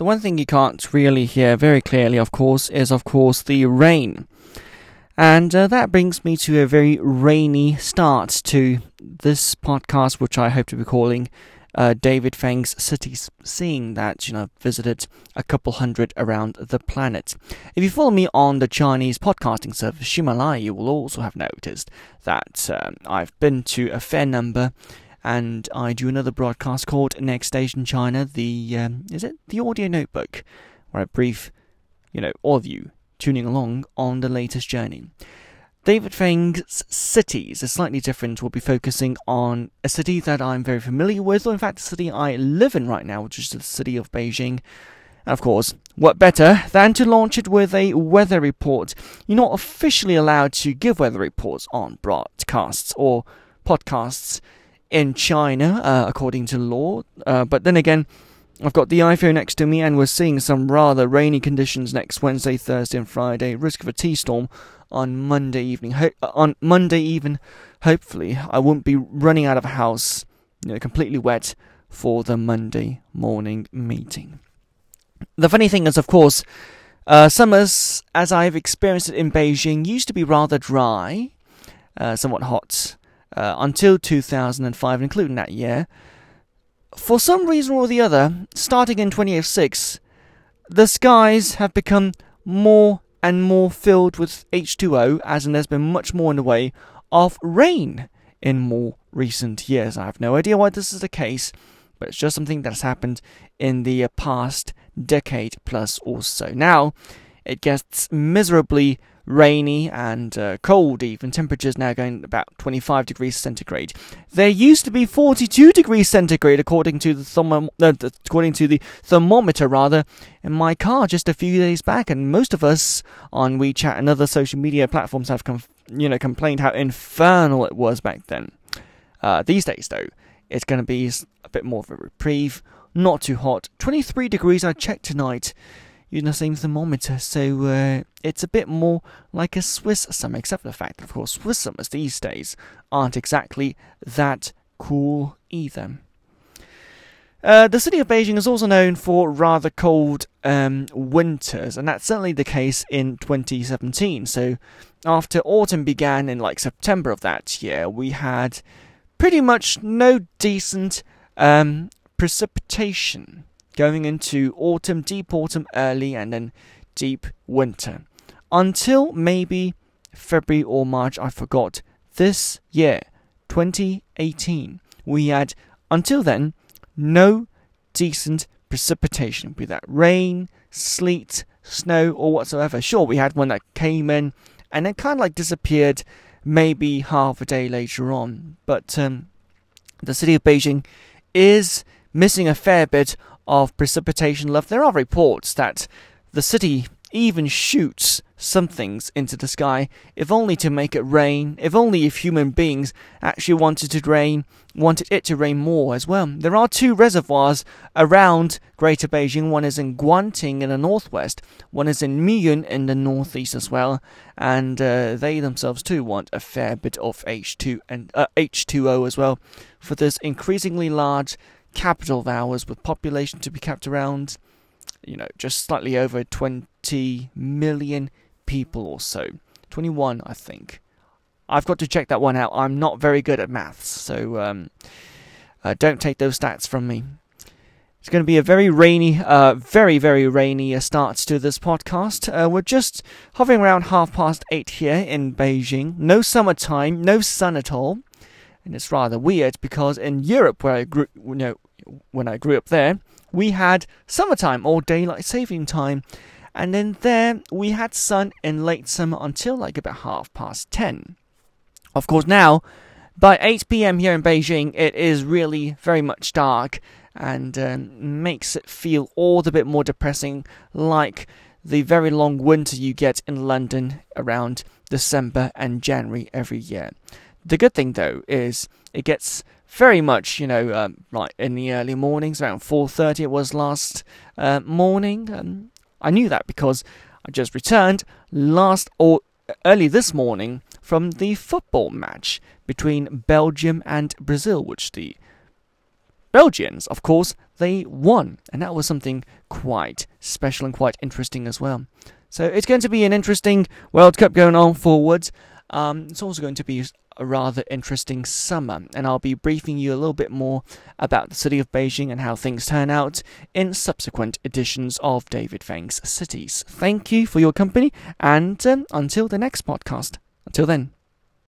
the one thing you can't really hear very clearly, of course, is of course the rain. And uh, that brings me to a very rainy start to this podcast, which I hope to be calling uh, David Feng's cities, seeing that you know visited a couple hundred around the planet. If you follow me on the Chinese podcasting service Himalaya, you will also have noticed that um, I've been to a fair number. And I do another broadcast called Next Station China. The um, is it the audio notebook, where I brief, you know, all of you tuning along on the latest journey. David Feng's cities is slightly different. We'll be focusing on a city that I'm very familiar with, or in fact, the city I live in right now, which is the city of Beijing. And of course, what better than to launch it with a weather report? You're not officially allowed to give weather reports on broadcasts or podcasts in China, uh, according to law. Uh, but then again, I've got the iPhone next to me, and we're seeing some rather rainy conditions next Wednesday, Thursday, and Friday. Risk of a T-storm on Monday evening. Ho- uh, on Monday even, hopefully, I won't be running out of house, you know, completely wet for the Monday morning meeting. The funny thing is, of course, uh, summers, as I've experienced it in Beijing, used to be rather dry, uh, somewhat hot, uh, until 2005, including that year. For some reason or the other, starting in 2006, the skies have become more and more filled with H2O, as in there's been much more in the way of rain in more recent years. I have no idea why this is the case, but it's just something that's happened in the past decade plus or so. Now, it gets miserably rainy and uh, cold even. Temperatures now going about 25 degrees centigrade. There used to be 42 degrees centigrade according to the thermo- uh, according to the thermometer rather in my car just a few days back and most of us on WeChat and other social media platforms have com- you know complained how infernal it was back then. Uh, these days though, it's going to be a bit more of a reprieve, not too hot. 23 degrees I checked tonight using the same thermometer, so uh, it's a bit more like a Swiss summer, except for the fact that, of course, Swiss summers these days aren't exactly that cool either. Uh, the city of Beijing is also known for rather cold um, winters, and that's certainly the case in 2017. So, after autumn began in like September of that year, we had pretty much no decent um, precipitation going into autumn, deep autumn early, and then deep winter. Until maybe February or March, I forgot. This year, 2018, we had, until then, no decent precipitation, be that rain, sleet, snow, or whatsoever. Sure, we had one that came in and then kind of like disappeared maybe half a day later on. But um, the city of Beijing is missing a fair bit of precipitation left. There are reports that the city even shoots some things into the sky, if only to make it rain, if only if human beings actually wanted to rain, wanted it to rain more as well. There are two reservoirs around Greater Beijing. One is in Guanting in the northwest, one is in Miyun in the northeast as well, and uh, they themselves too want a fair bit of H2 and uh, H2O as well for this increasingly large capital of ours with population to be kept around, you know, just slightly over 20 million people or so. 21, I think. I've got to check that one out. I'm not very good at maths, so um, uh, don't take those stats from me. It's going to be a very rainy, uh, very, very rainy uh, start to this podcast. Uh, we're just hovering around half past eight here in Beijing. No summertime, no sun at all and it's rather weird because in Europe, where I grew, you know, when I grew up there, we had summertime or daylight saving time, and then there we had sun in late summer until like about half past ten. Of course, now by 8 p.m. here in Beijing, it is really very much dark and um, makes it feel all the bit more depressing, like the very long winter you get in London around December and January every year. The good thing though is it gets very much, you know, um, like in the early mornings, around 4:30 it was last uh, morning. I knew that because I just returned last or early this morning from the football match between Belgium and Brazil, which the Belgians, of course, they won, and that was something quite special and quite interesting as well. So it's going to be an interesting World Cup going on forwards. Um, it's also going to be a rather interesting summer, and I'll be briefing you a little bit more about the city of Beijing and how things turn out in subsequent editions of David Feng's Cities. Thank you for your company, and um, until the next podcast. Until then.